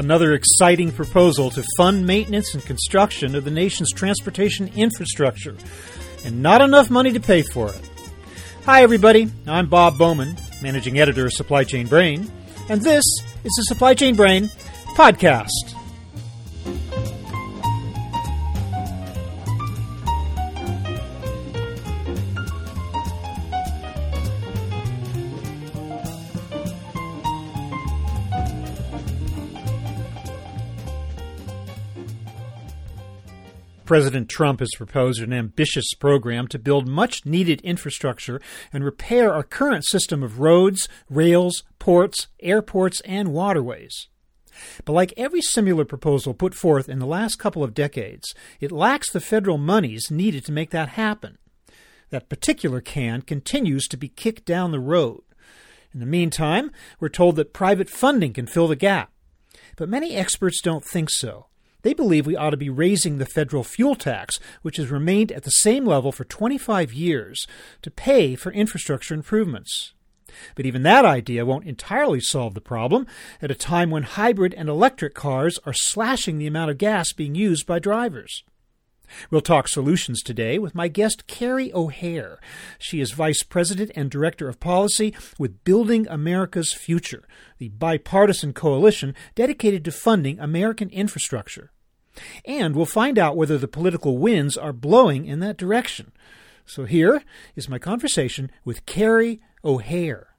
Another exciting proposal to fund maintenance and construction of the nation's transportation infrastructure, and not enough money to pay for it. Hi, everybody. I'm Bob Bowman, managing editor of Supply Chain Brain, and this is the Supply Chain Brain podcast. President Trump has proposed an ambitious program to build much needed infrastructure and repair our current system of roads, rails, ports, airports, and waterways. But like every similar proposal put forth in the last couple of decades, it lacks the federal monies needed to make that happen. That particular can continues to be kicked down the road. In the meantime, we're told that private funding can fill the gap. But many experts don't think so. They believe we ought to be raising the federal fuel tax, which has remained at the same level for 25 years, to pay for infrastructure improvements. But even that idea won't entirely solve the problem at a time when hybrid and electric cars are slashing the amount of gas being used by drivers. We'll talk solutions today with my guest, Carrie O'Hare. She is Vice President and Director of Policy with Building America's Future, the bipartisan coalition dedicated to funding American infrastructure. And we'll find out whether the political winds are blowing in that direction. So here is my conversation with Carrie O'Hare.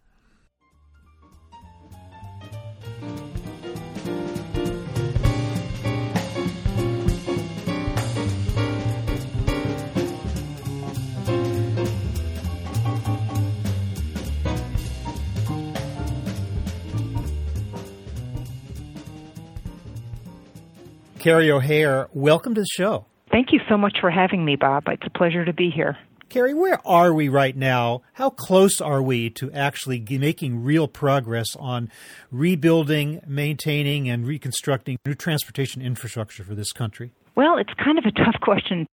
Carrie O'Hare, welcome to the show. Thank you so much for having me, Bob. It's a pleasure to be here. Carrie, where are we right now? How close are we to actually making real progress on rebuilding, maintaining, and reconstructing new transportation infrastructure for this country? Well, it's kind of a tough question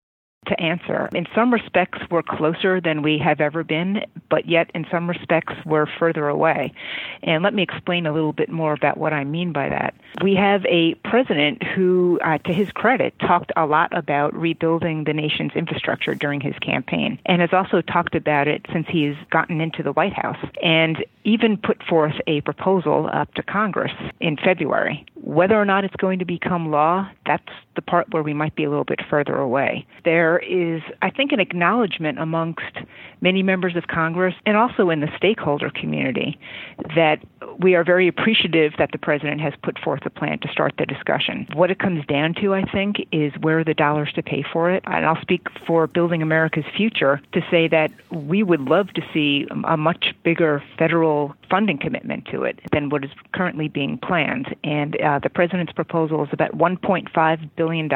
to answer. In some respects, we're closer than we have ever been, but yet in some respects, we're further away. And let me explain a little bit more about what I mean by that. We have a president who, uh, to his credit, talked a lot about rebuilding the nation's infrastructure during his campaign and has also talked about it since he's gotten into the White House and even put forth a proposal up to Congress in February. Whether or not it's going to become law, that's the part where we might be a little bit further away. There is, I think, an acknowledgement amongst many members of Congress and also in the stakeholder community that we are very appreciative that the president has put forth a plan to start the discussion. What it comes down to, I think, is where are the dollars to pay for it. And I'll speak for Building America's Future to say that we would love to see a much bigger federal funding commitment to it than what is currently being planned. And uh, the president's proposal is about $1.5 billion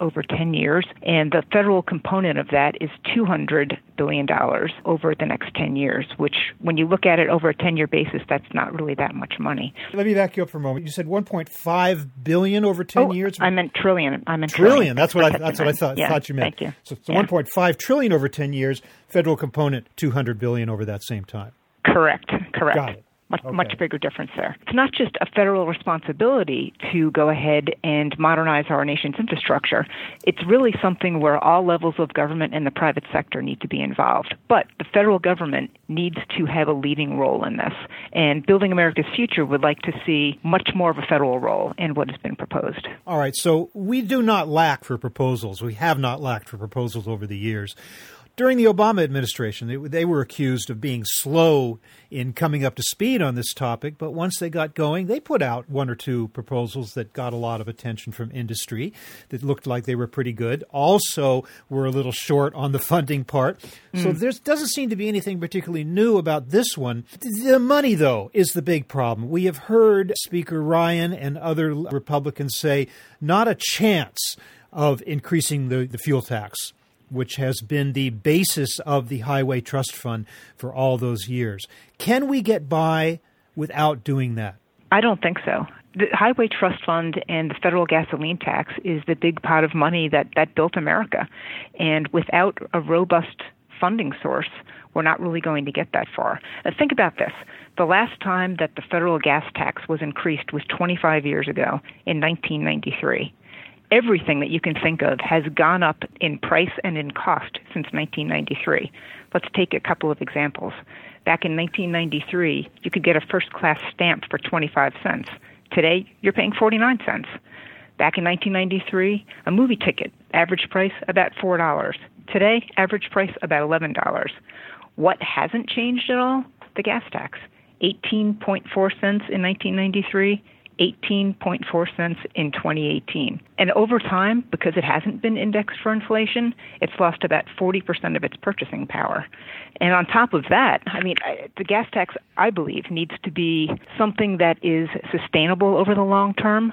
over 10 years, and the federal component of that is $200 billion over the next 10 years, which, when you look at it over a 10 year basis, that's not really that much money. Let me back you up for a moment. You said 1.5 billion over 10 oh, years? I meant trillion. I meant trillion. trillion. That's what I, that's what I thought, yeah, thought you meant. Thank you. So, so yeah. 1.5 trillion over 10 years, federal component 200 billion over that same time. Correct. Correct. Much, Okay. much bigger difference there. It's not just a federal responsibility to go ahead and modernize our nation's infrastructure. It's really something where all levels of government and the private sector need to be involved. But the federal government needs to have a leading role in this. And Building America's Future would like to see much more of a federal role in what has been proposed. All right, so we do not lack for proposals. We have not lacked for proposals over the years. During the Obama administration, they, they were accused of being slow in coming up to speed on this topic, but once they got going, they put out one or two proposals that got a lot of attention from industry that looked like they were pretty good. Also, were a little short on the funding part. So hmm. there doesn't seem to be anything particularly new about this one. The money, though, is the big problem. We have heard Speaker Ryan and other Republicans say not a chance of increasing the, the fuel tax which has been the basis of the Highway Trust Fund for all those years. Can we get by without doing that? I don't think so. The Highway Trust Fund and the federal gasoline tax is the big pot of money that, that built America. And without a robust funding source, we're not really going to get that far. Now, think about this. The last time that the federal gas tax was increased was 25 years ago in 1993. Everything that you can think of has gone up in price and in cost since 1993. Let's take a couple of examples. Back in 1993, you could get a first class stamp for 25 cents. Today, you're paying 49 cents. Back in 1993, a movie ticket, average price about $4. Today, average price about $11. What hasn't changed at all? The gas tax. 18.4 cents in 1993, 18.4 cents in 2018. And over time, because it hasn't been indexed for inflation, it's lost about 40% of its purchasing power. And on top of that, I mean, the gas tax, I believe, needs to be something that is sustainable over the long term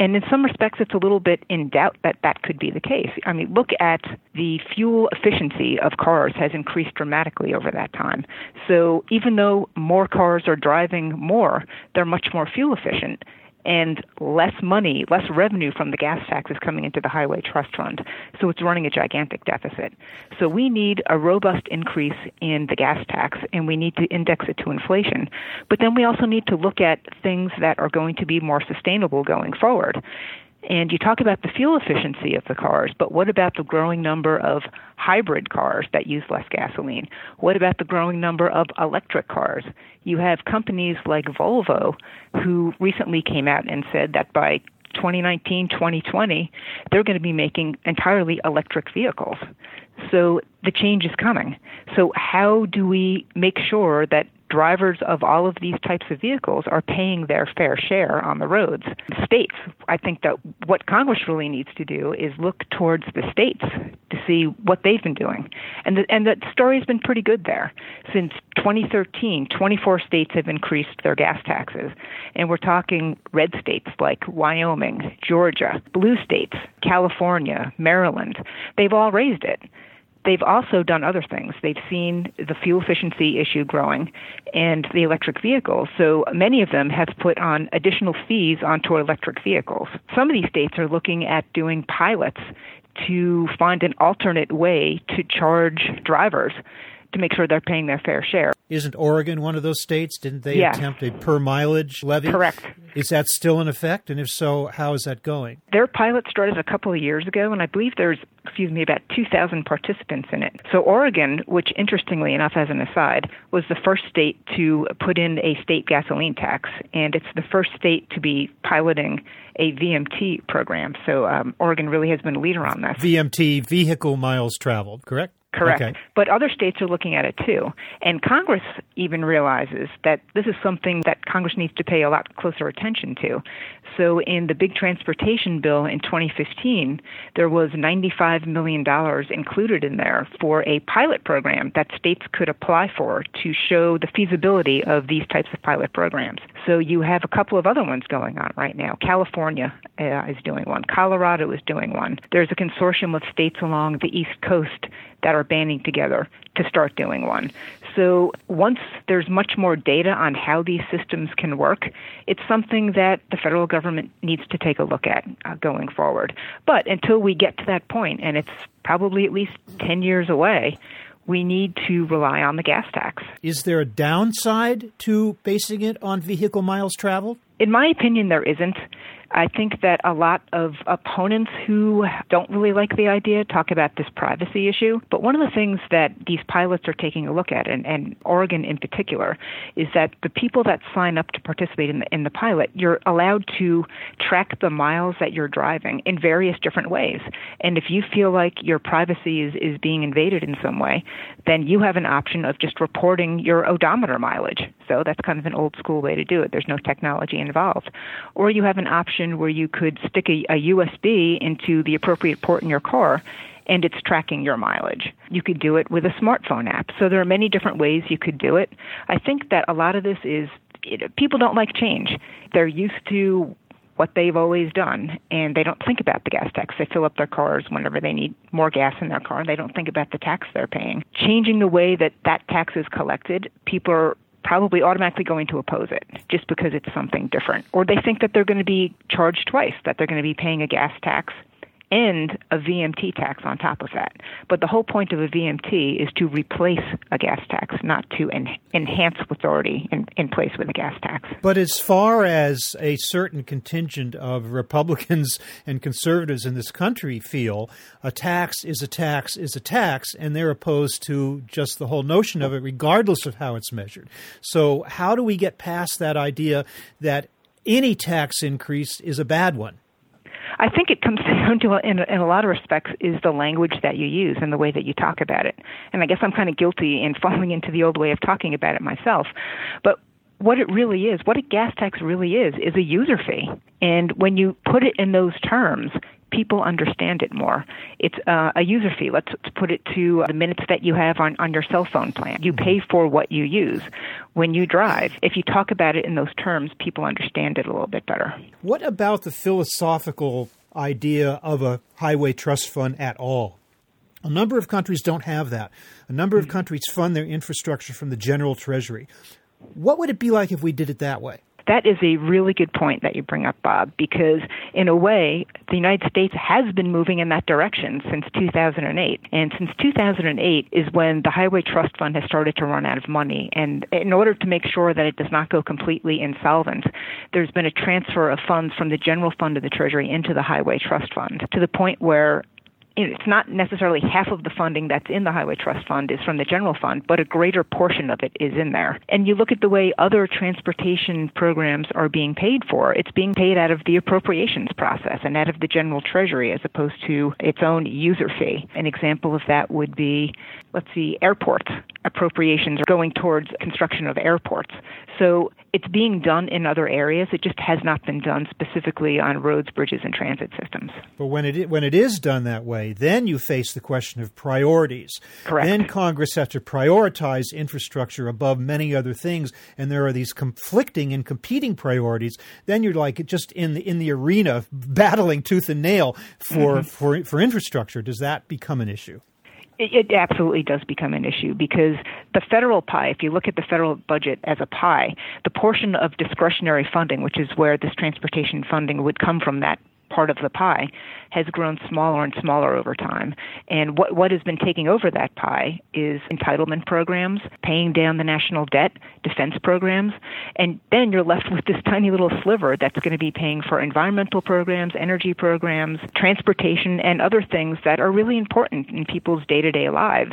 and in some respects, it's a little bit in doubt that that could be the case. I mean, look at the fuel efficiency of cars has increased dramatically over that time. So even though more cars are driving more, they're much more fuel efficient and less money, less revenue from the gas tax is coming into the Highway Trust Fund. So it's running a gigantic deficit. So we need a robust increase in the gas tax and we need to index it to inflation. But then we also need to look at things that are going to be more sustainable going forward. And you talk about the fuel efficiency of the cars, but what about the growing number of hybrid cars that use less gasoline? What about the growing number of electric cars? You have companies like Volvo who recently came out and said that by 2019, 2020, they're going to be making entirely electric vehicles. So the change is coming. So, how do we make sure that drivers of all of these types of vehicles are paying their fair share on the roads. States, I think that what Congress really needs to do is look towards the states to see what they've been doing. And the, and the story's been pretty good there. Since 2013, 24 states have increased their gas taxes. And we're talking red states like Wyoming, Georgia, blue states, California, Maryland. They've all raised it they've also done other things. They've seen the fuel efficiency issue growing and the electric vehicles. So many of them have put on additional fees onto electric vehicles. Some of these states are looking at doing pilots to find an alternate way to charge drivers to make sure they're paying their fair share. Isn't Oregon one of those states? Didn't they yes. attempt a per mileage levy? Correct. Is that still in effect? And if so, how is that going? Their pilot started a couple of years ago, and I believe there's, excuse me, about 2,000 participants in it. So Oregon, which interestingly enough, as an aside, was the first state to put in a state gasoline tax, and it's the first state to be piloting a VMT program. So um, Oregon really has been a leader on this. VMT, vehicle miles traveled, correct? Correct. Okay. But other states are looking at it too. And Congress even realizes that this is something that Congress needs to pay a lot closer attention to. So in the big transportation bill in 2015, there was $95 million included in there for a pilot program that states could apply for to show the feasibility of these types of pilot programs. So you have a couple of other ones going on right now. California uh, is doing one. Colorado is doing one. There's a consortium of states along the East Coast that are banding together to start doing one. So once there's much more data on how these systems can work, it's something that the federal government needs to take a look at uh, going forward. But until we get to that point, and it's probably at least 10 years away, we need to rely on the gas tax. Is there a downside to basing it on vehicle miles traveled? In my opinion, there isn't. I think that a lot of opponents who don't really like the idea talk about this privacy issue. But one of the things that these pilots are taking a look at, and, and Oregon in particular, is that the people that sign up to participate in the, in the pilot, you're allowed to track the miles that you're driving in various different ways. And if you feel like your privacy is, is being invaded in some way, then you have an option of just reporting your odometer mileage. So that's kind of an old school way to do it. There's no technology involved. Or you have an option where you could stick a, a USB into the appropriate port in your car and it's tracking your mileage. You could do it with a smartphone app. So there are many different ways you could do it. I think that a lot of this is it, people don't like change. They're used to what they've always done and they don't think about the gas tax. They fill up their cars whenever they need more gas in their car. And they don't think about the tax they're paying. Changing the way that that tax is collected, people are probably automatically going to oppose it just because it's something different. Or they think that they're going to be charged twice, that they're going to be paying a gas tax and a VMT tax on top of that. But the whole point of a VMT is to replace a gas tax, not to en- enhance already in, in place with a gas tax. But as far as a certain contingent of Republicans and conservatives in this country feel, a tax is a tax is a tax, and they're opposed to just the whole notion of it, regardless of how it's measured. So, how do we get past that idea that any tax increase is a bad one? I think it comes down to, in, in a lot of respects, is the language that you use and the way that you talk about it. And I guess I'm kind of guilty in falling into the old way of talking about it myself. But what it really is, what a gas tax really is, is a user fee. And when you put it in those terms, people understand it more. It's uh, a user fee. Let's, let's put it to the minutes that you have on, on your cell phone plan. You pay for what you use. When you drive, if you talk about it in those terms, people understand it a little bit better. What about the philosophical idea of a highway trust fund at all? A number of countries don't have that. A number of countries fund their infrastructure from the general treasury. What would it be like if we did it that way? That is a really good point that you bring up, Bob, because in a way, the United States has been moving in that direction since 2008. And since 2008 is when the Highway Trust Fund has started to run out of money. And in order to make sure that it does not go completely insolvent, there's been a transfer of funds from the general fund of the Treasury into the Highway Trust Fund to the point where it's not necessarily half of the funding that's in the Highway Trust Fund is from the general fund, but a greater portion of it is in there. And you look at the way other transportation programs are being paid for, it's being paid out of the appropriations process and out of the general treasury as opposed to its own user fee. An example of that would be, let's see, airports. Appropriations are going towards construction of airports. So it's being done in other areas. It just has not been done specifically on roads, bridges, and transit systems. But when it when it is done that way, then you face the question of priorities. Correct. Then Congress has to prioritize infrastructure above many other things, and there are these conflicting and competing priorities. Then you're like just in the in the arena battling tooth and nail for mm-hmm. for for infrastructure. Does that become an issue? It, absolutely does become an issue because the federal pie, if you look at the federal budget as a pie, the portion of discretionary funding, which is where this transportation funding would come from that part of the pie has grown smaller and smaller over time. And what what has been taking over that pie is entitlement programs, paying down the national debt, defense programs, and then you're left with this tiny little sliver that's going to be paying for environmental programs, energy programs, transportation and other things that are really important in people's day-to-day lives.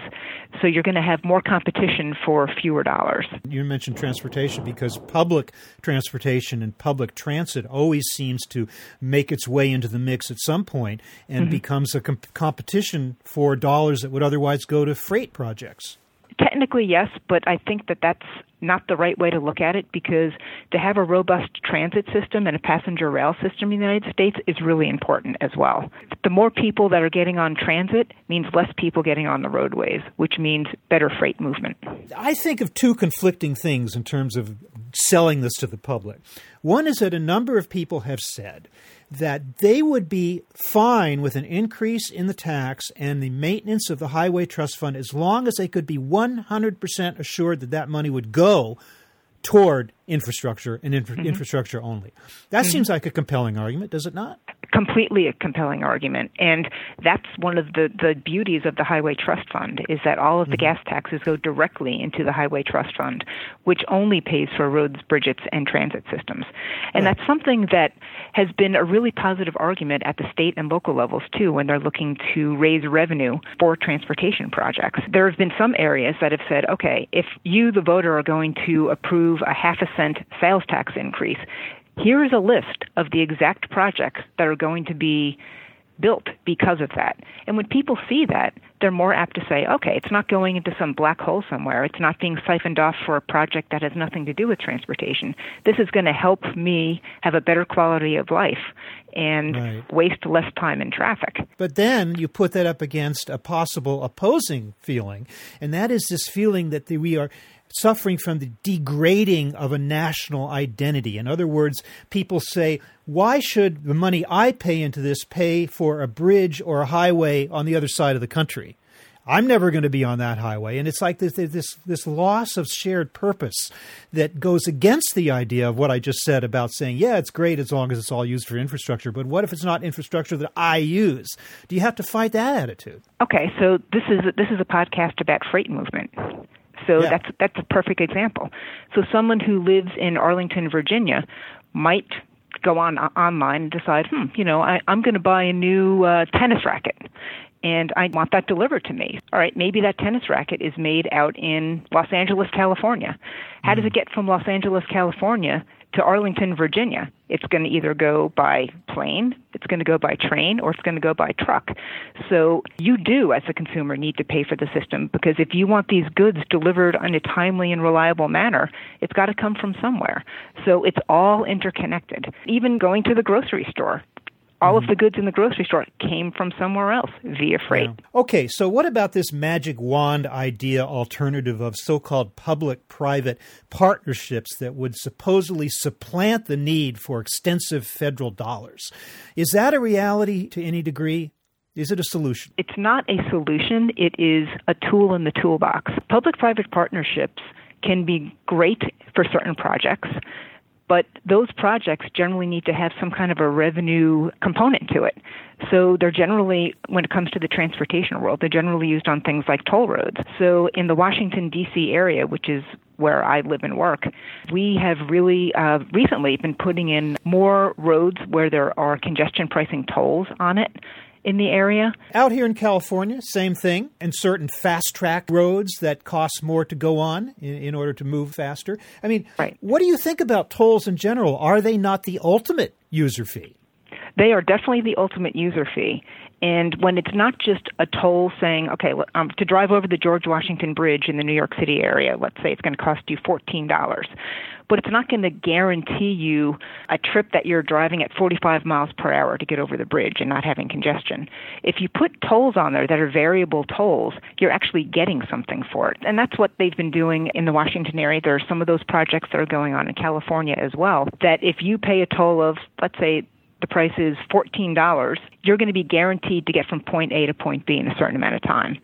So you're going to have more competition for fewer dollars. You mentioned transportation because public transportation and public transit always seems to make its way into the mix at some point and mm-hmm. becomes a comp- competition for dollars that would otherwise go to freight projects. Technically, yes, but I think that that's not the right way to look at it because to have a robust transit system and a passenger rail system in the United States is really important as well. The more people that are getting on transit means less people getting on the roadways, which means better freight movement. I think of two conflicting things in terms of selling this to the public. One is that a number of people have said that they would be fine with an increase in the tax and the maintenance of the Highway Trust Fund as long as they could be 100% assured that that money would go toward infrastructure and infra- mm-hmm. infrastructure only. That mm-hmm. seems like a compelling argument, does it not? Completely a compelling argument. And that's one of the, the beauties of the Highway Trust Fund is that all of the mm-hmm. gas taxes go directly into the Highway Trust Fund, which only pays for roads, bridges, and transit systems. And right. that's something that has been a really positive argument at the state and local levels too when they're looking to raise revenue for transportation projects. There have been some areas that have said, okay, if you, the voter, are going to approve a half a cent sales tax increase. Here is a list of the exact projects that are going to be built because of that. And when people see that, they're more apt to say, okay, it's not going into some black hole somewhere. It's not being siphoned off for a project that has nothing to do with transportation. This is going to help me have a better quality of life and right. waste less time in traffic. But then you put that up against a possible opposing feeling, and that is this feeling that we are suffering from the degrading of a national identity. In other words, people say, why should the money I pay into this pay for a bridge or a highway on the other side of the country? I'm never going to be on that highway. And it's like this, this, this loss of shared purpose that goes against the idea of what I just said about saying, yeah, it's great as long as it's all used for infrastructure. But what if it's not infrastructure that I use? Do you have to fight that attitude? Okay, so this is this is a podcast about freight movement. So Yeah. that's that's a perfect example. So someone who lives in Arlington, Virginia, might go on online and decide, hmm, you know, I, I'm going to buy a new uh, tennis racket, and I want that delivered to me. All right, maybe that tennis racket is made out in Los Angeles, California. How does it get from Los Angeles, California? To Arlington, Virginia. It's going to either go by plane, it's going to go by train, or it's going to go by truck. So you do, as a consumer, need to pay for the system because if you want these goods delivered in a timely and reliable manner, it's got to come from somewhere. So it's all interconnected. Even going to the grocery store, all of mm-hmm. the goods in the grocery store came from somewhere else via freight. Okay, so what about this magic wand idea alternative of so called public private partnerships that would supposedly supplant the need for extensive federal dollars? Is that a reality to any degree? Is it a solution? It's not a solution, it is a tool in the toolbox. Public private partnerships can be great for certain projects, but those projects generally need to have some kind of a revenue component to it. So they're generally, when it comes to the transportation world, they're generally used on things like toll roads. So in the Washington, D.C. area, which is where I live and work, we have really uh, recently been putting in more roads where there are congestion pricing tolls on it in the area. Out here in California, same thing, and certain fast track roads that cost more to go on in, in order to move faster. I mean, Right. what do you think about tolls in general? Are they not the ultimate user fee? They are definitely the ultimate user fee. And when it's not just a toll saying, okay, um, to drive over the George Washington Bridge in the New York City area, let's say it's going to cost you $14. But it's not going to guarantee you a trip that you're driving at 45 miles per hour to get over the bridge and not having congestion. If you put tolls on there that are variable tolls, you're actually getting something for it. And that's what they've been doing in the Washington area. There are some of those projects that are going on in California as well. That if you pay a toll of, let's say, the price is $14, you're going to be guaranteed to get from point A to point B in a certain amount of time.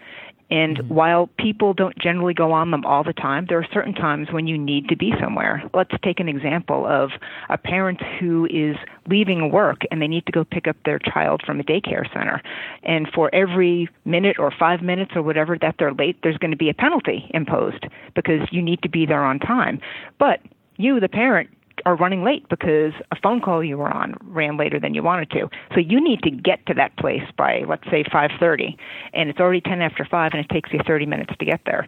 And mm-hmm. while people don't generally go on them all the time, there are certain times when you need to be somewhere. Let's take an example of a parent who is leaving work and they need to go pick up their child from a daycare center. And for every minute or five minutes or whatever that they're late, there's going to be a penalty imposed because you need to be there on time. But you, the parent, are running late because a phone call you were on ran later than you wanted to. So you need to get to that place by let's say 5:30 and it's already 10 after 5 and it takes you 30 minutes to get there.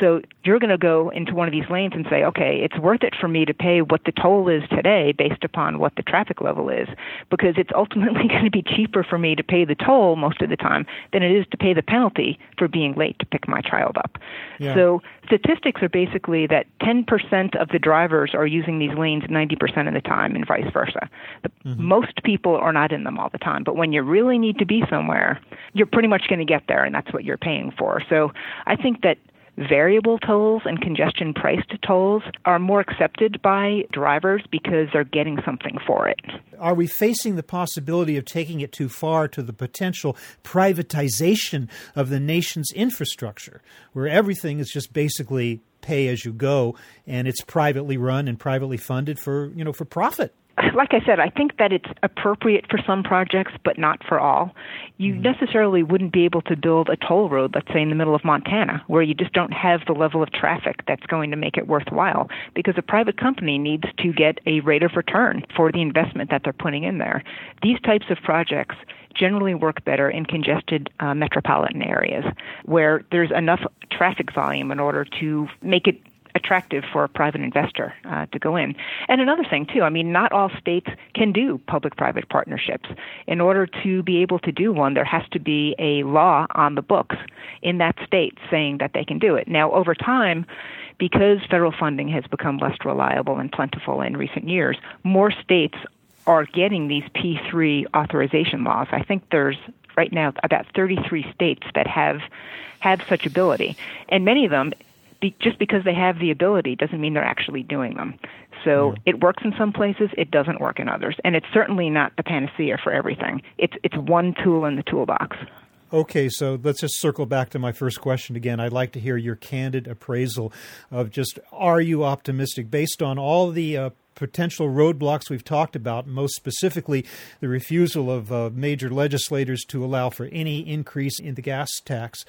So you're going to go into one of these lanes and say, "Okay, it's worth it for me to pay what the toll is today based upon what the traffic level is because it's ultimately going to be cheaper for me to pay the toll most of the time than it is to pay the penalty for being late to pick my child up." Yeah. So statistics are basically that 10% of the drivers are using these lanes 90% of the time and vice versa. The, mm-hmm. Most people are not in them all the time, but when you really need to be somewhere, you're pretty much going to get there and that's what you're paying for. So I think that variable tolls and congestion priced tolls are more accepted by drivers because they're getting something for it. Are we facing the possibility of taking it too far to the potential privatization of the nation's infrastructure, where everything is just basically pay as you go and it's privately run and privately funded for, you know, for profit? like I said, I think that it's appropriate for some projects, but not for all. You necessarily wouldn't be able to build a toll road, let's say in the middle of Montana, where you just don't have the level of traffic that's going to make it worthwhile, because a private company needs to get a rate of return for the investment that they're putting in there. These types of projects generally work better in congested uh, metropolitan areas where there's enough traffic volume in order to make it attractive for a private investor uh, to go in. And another thing, too, I mean, not all states can do public private partnerships. In order to be able to do one, there has to be a law on the books in that state saying that they can do it. Now, over time, because federal funding has become less reliable and plentiful in recent years, more states are getting these P3 authorization laws. I think there's right now about 33 states that have have such ability, and many of them be, just because they have the ability doesn't mean they're actually doing them. So it works in some places, it doesn't work in others, and it's certainly not the panacea for everything. It's it's one tool in the toolbox. Okay, so let's just circle back to my first question again. I'd like to hear your candid appraisal of just are you optimistic based on all the uh, potential roadblocks we've talked about, most specifically the refusal of uh, major legislators to allow for any increase in the gas tax.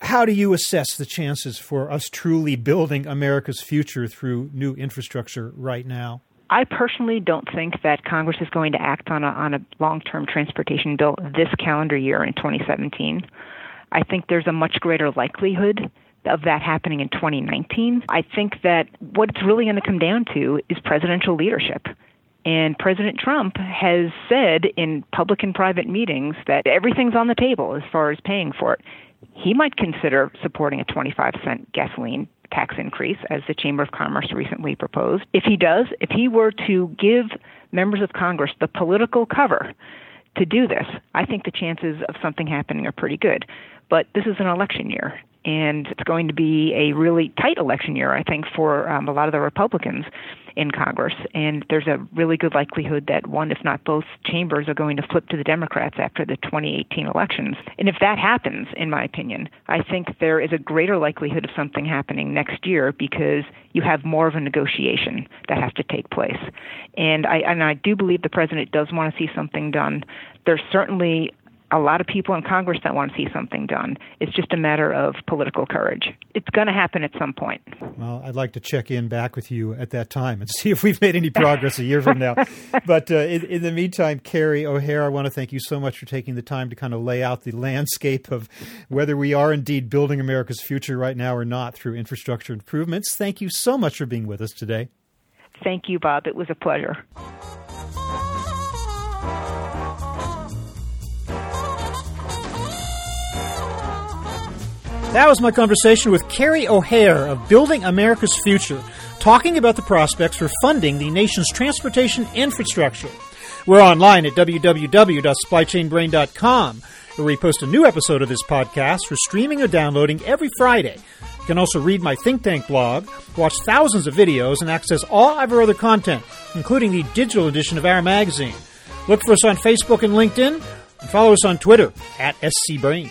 How do you assess the chances for us truly building America's future through new infrastructure right now? I personally don't think that Congress is going to act on a, on a long term transportation bill this calendar year in 2017. I think there's a much greater likelihood of that happening in 2019. I think that what it's really going to come down to is presidential leadership. And President Trump has said in public and private meetings that everything's on the table as far as paying for it. He might consider supporting a 25 cent gasoline tax increase, as the Chamber of Commerce recently proposed. If he does, if he were to give members of Congress the political cover to do this, I think the chances of something happening are pretty good. But this is an election year, and it's going to be a really tight election year, I think, for um, a lot of the Republicans in Congress. And there's a really good likelihood that one, if not both, chambers are going to flip to the Democrats after the 2018 elections. And if that happens, in my opinion, I think there is a greater likelihood of something happening next year because you have more of a negotiation that has to take place. And I and I do believe the president does want to see something done. There's certainly a lot of people in Congress that want to see something done. It's just a matter of political courage. It's going to happen at some point. Well, I'd like to check in back with you at that time and see if we've made any progress a year from now. But uh, in, in, the meantime, Carrie O'Hare, I want to thank you so much for taking the time to kind of lay out the landscape of whether we are indeed building America's future right now or not through infrastructure improvements. Thank you so much for being with us today. Thank you, Bob. It was a pleasure. That was my conversation with Carrie O'Hare of Building America's Future, talking about the prospects for funding the nation's transportation infrastructure. We're online at www.supplychainbrain.com, where we post a new episode of this podcast for streaming or downloading every Friday. You can also read my think tank blog, watch thousands of videos, and access all of our other content, including the digital edition of our magazine. Look for us on Facebook and LinkedIn, and follow us on Twitter at scbrain.